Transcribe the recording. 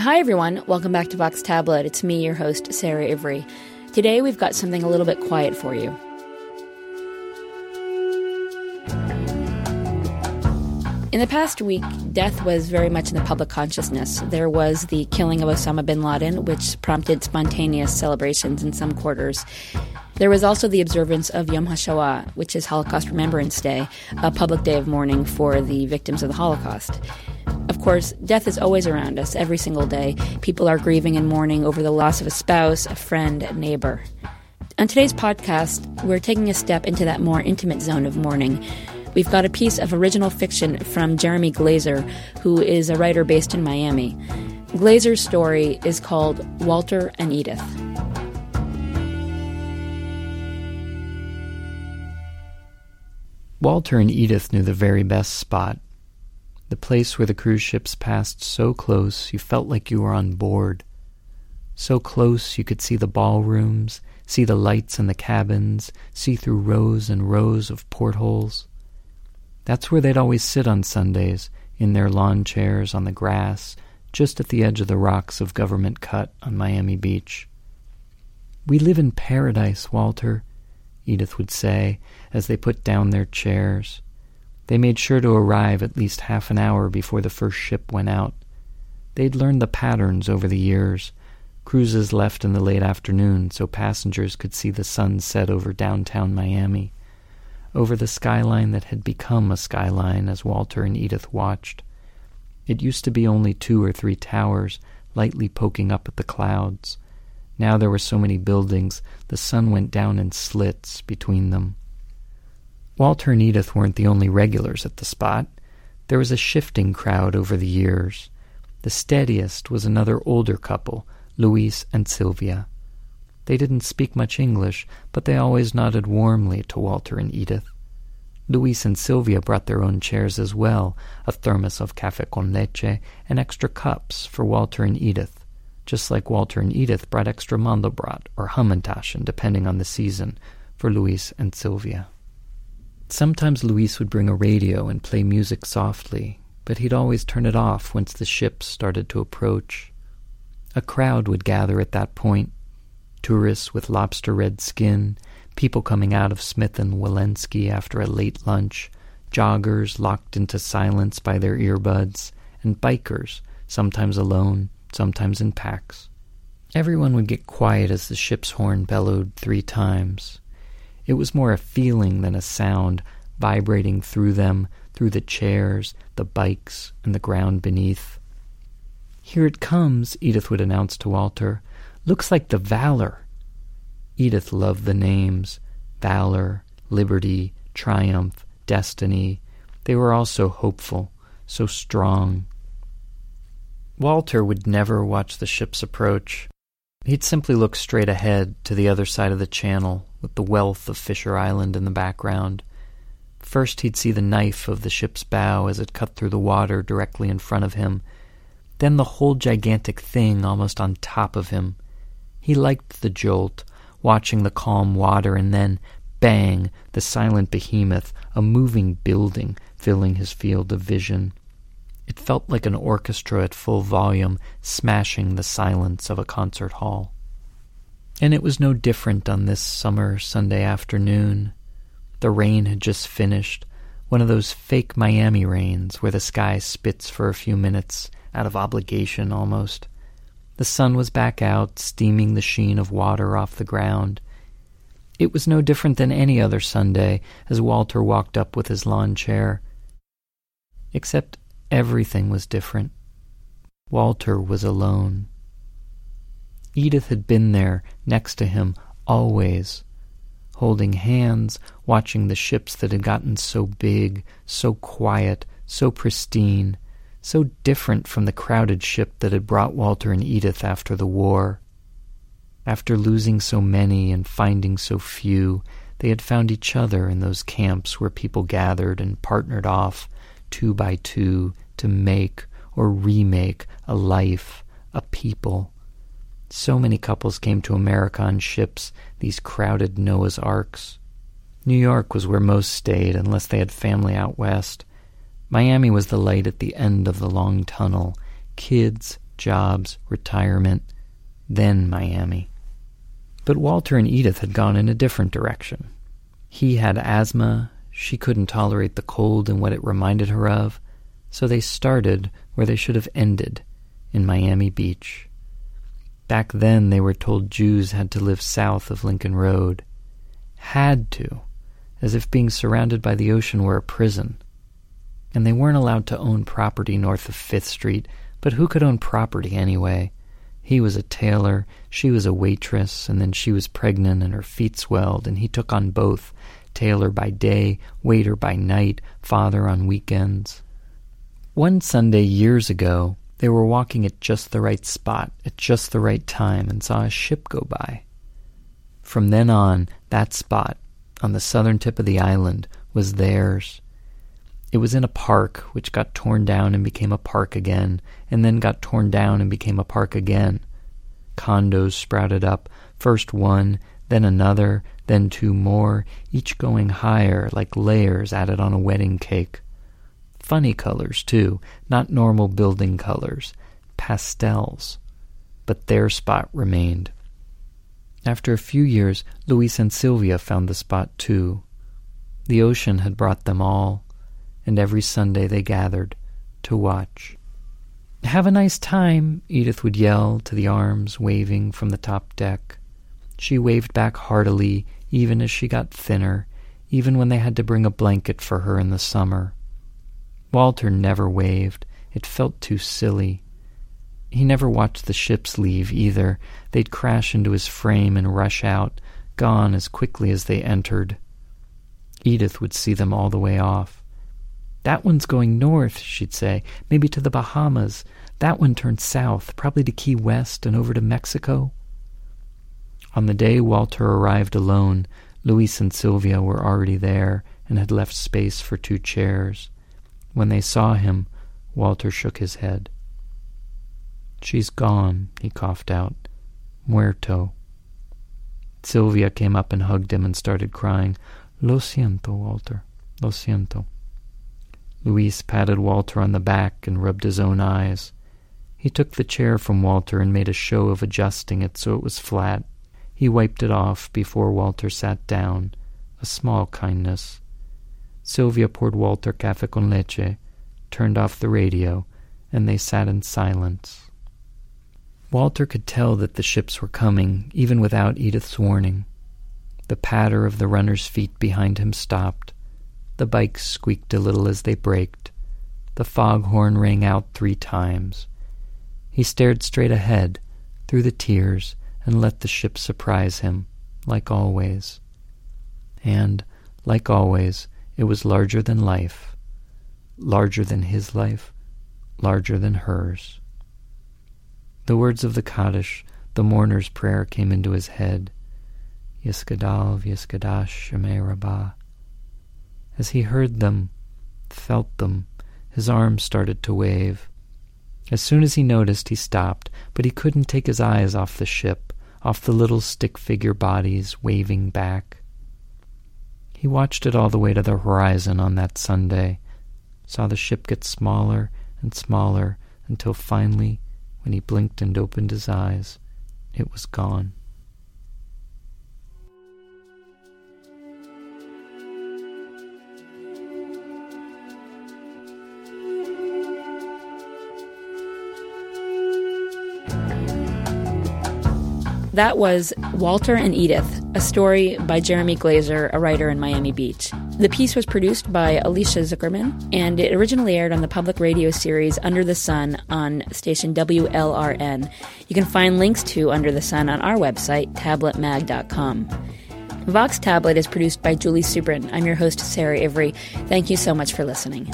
Hi, everyone. Welcome back to Vox Tablet. It's me, your host, Sarah Ivry. Today, we've got something a little bit quiet for you. In the past week, death was very much in the public consciousness. There was the killing of Osama bin Laden, which prompted spontaneous celebrations in some quarters. There was also the observance of Yom HaShoah, which is Holocaust Remembrance Day, a public day of mourning for the victims of the Holocaust. Course, death is always around us, every single day. People are grieving and mourning over the loss of a spouse, a friend, a neighbor. On today's podcast, we're taking a step into that more intimate zone of mourning. We've got a piece of original fiction from Jeremy Glazer, who is a writer based in Miami. Glazer's story is called Walter and Edith. Walter and Edith knew the very best spot. The place where the cruise ships passed so close you felt like you were on board. So close you could see the ballrooms, see the lights in the cabins, see through rows and rows of portholes. That's where they'd always sit on Sundays, in their lawn chairs on the grass, just at the edge of the rocks of Government Cut on Miami Beach. We live in paradise, Walter, Edith would say as they put down their chairs. They made sure to arrive at least half an hour before the first ship went out. They'd learned the patterns over the years. Cruises left in the late afternoon so passengers could see the sun set over downtown Miami over the skyline that had become a skyline as Walter and Edith watched. It used to be only two or three towers, lightly poking up at the clouds. Now there were so many buildings, the sun went down in slits between them. Walter and Edith weren't the only regulars at the spot. There was a shifting crowd over the years. The steadiest was another older couple, Luis and Sylvia. They didn't speak much English, but they always nodded warmly to Walter and Edith. Luis and Sylvia brought their own chairs as well, a thermos of cafe con leche, and extra cups for Walter and Edith, just like Walter and Edith brought extra mandelbrot or hamantaschen, depending on the season, for Luis and Sylvia. Sometimes Luis would bring a radio and play music softly, but he'd always turn it off once the ships started to approach. A crowd would gather at that point, tourists with lobster red skin, people coming out of Smith and Wollensky after a late lunch, joggers locked into silence by their earbuds, and bikers, sometimes alone, sometimes in packs. Everyone would get quiet as the ship's horn bellowed three times. It was more a feeling than a sound, vibrating through them, through the chairs, the bikes, and the ground beneath. Here it comes, Edith would announce to Walter. Looks like the Valor. Edith loved the names Valor, Liberty, Triumph, Destiny. They were all so hopeful, so strong. Walter would never watch the ships approach. He'd simply look straight ahead to the other side of the channel with the wealth of Fisher Island in the background. First, he'd see the knife of the ship's bow as it cut through the water directly in front of him, then the whole gigantic thing almost on top of him. He liked the jolt, watching the calm water, and then, bang, the silent behemoth, a moving building filling his field of vision. It felt like an orchestra at full volume smashing the silence of a concert hall. And it was no different on this summer Sunday afternoon. The rain had just finished, one of those fake Miami rains where the sky spits for a few minutes, out of obligation almost. The sun was back out, steaming the sheen of water off the ground. It was no different than any other Sunday as Walter walked up with his lawn chair. Except everything was different. Walter was alone. Edith had been there, next to him, always, holding hands, watching the ships that had gotten so big, so quiet, so pristine, so different from the crowded ship that had brought Walter and Edith after the war. After losing so many and finding so few, they had found each other in those camps where people gathered and partnered off, two by two, to make or remake a life, a people. So many couples came to America on ships, these crowded Noah's Arks. New York was where most stayed, unless they had family out west. Miami was the light at the end of the long tunnel. Kids, jobs, retirement, then Miami. But Walter and Edith had gone in a different direction. He had asthma, she couldn't tolerate the cold and what it reminded her of, so they started where they should have ended, in Miami Beach. Back then they were told Jews had to live south of Lincoln Road. Had to, as if being surrounded by the ocean were a prison. And they weren't allowed to own property north of Fifth Street, but who could own property anyway? He was a tailor, she was a waitress, and then she was pregnant and her feet swelled, and he took on both tailor by day, waiter by night, father on weekends. One Sunday years ago, they were walking at just the right spot, at just the right time, and saw a ship go by. From then on, that spot, on the southern tip of the island, was theirs. It was in a park, which got torn down and became a park again, and then got torn down and became a park again. Condos sprouted up, first one, then another, then two more, each going higher like layers added on a wedding cake. Funny colors, too, not normal building colors, pastels. But their spot remained. After a few years, Luis and Sylvia found the spot too. The ocean had brought them all and every Sunday they gathered to watch. Have a nice time, Edith would yell to the arms waving from the top deck. She waved back heartily, even as she got thinner, even when they had to bring a blanket for her in the summer. Walter never waved. It felt too silly. He never watched the ships leave either. They'd crash into his frame and rush out, gone as quickly as they entered. Edith would see them all the way off. That one's going north, she'd say, maybe to the Bahamas. That one turned south, probably to Key West and over to Mexico. On the day Walter arrived alone, Luis and Sylvia were already there and had left space for two chairs. When they saw him, Walter shook his head. She's gone, he coughed out. Muerto. Sylvia came up and hugged him and started crying. Lo siento, Walter. Lo siento. Luis patted Walter on the back and rubbed his own eyes. He took the chair from Walter and made a show of adjusting it so it was flat. He wiped it off before Walter sat down, a small kindness. Sylvia poured Walter cafe con leche, turned off the radio, and they sat in silence. Walter could tell that the ships were coming, even without Edith's warning. The patter of the runner's feet behind him stopped. The bikes squeaked a little as they braked. The foghorn rang out three times. He stared straight ahead, through the tears, and let the ship surprise him, like always. And, like always, it was larger than life, larger than his life, larger than hers. The words of the Kaddish, the mourner's prayer, came into his head. Yiskadal v'yiskadash shemei rabbah. As he heard them, felt them, his arms started to wave. As soon as he noticed, he stopped, but he couldn't take his eyes off the ship, off the little stick figure bodies waving back. He watched it all the way to the horizon on that Sunday, saw the ship get smaller and smaller until finally, when he blinked and opened his eyes, it was gone. That was Walter and Edith, a story by Jeremy Glazer, a writer in Miami Beach. The piece was produced by Alicia Zuckerman, and it originally aired on the public radio series Under the Sun on station WLRN. You can find links to Under the Sun on our website, tabletmag.com. Vox Tablet is produced by Julie Subrin. I'm your host, Sarah Ivry. Thank you so much for listening.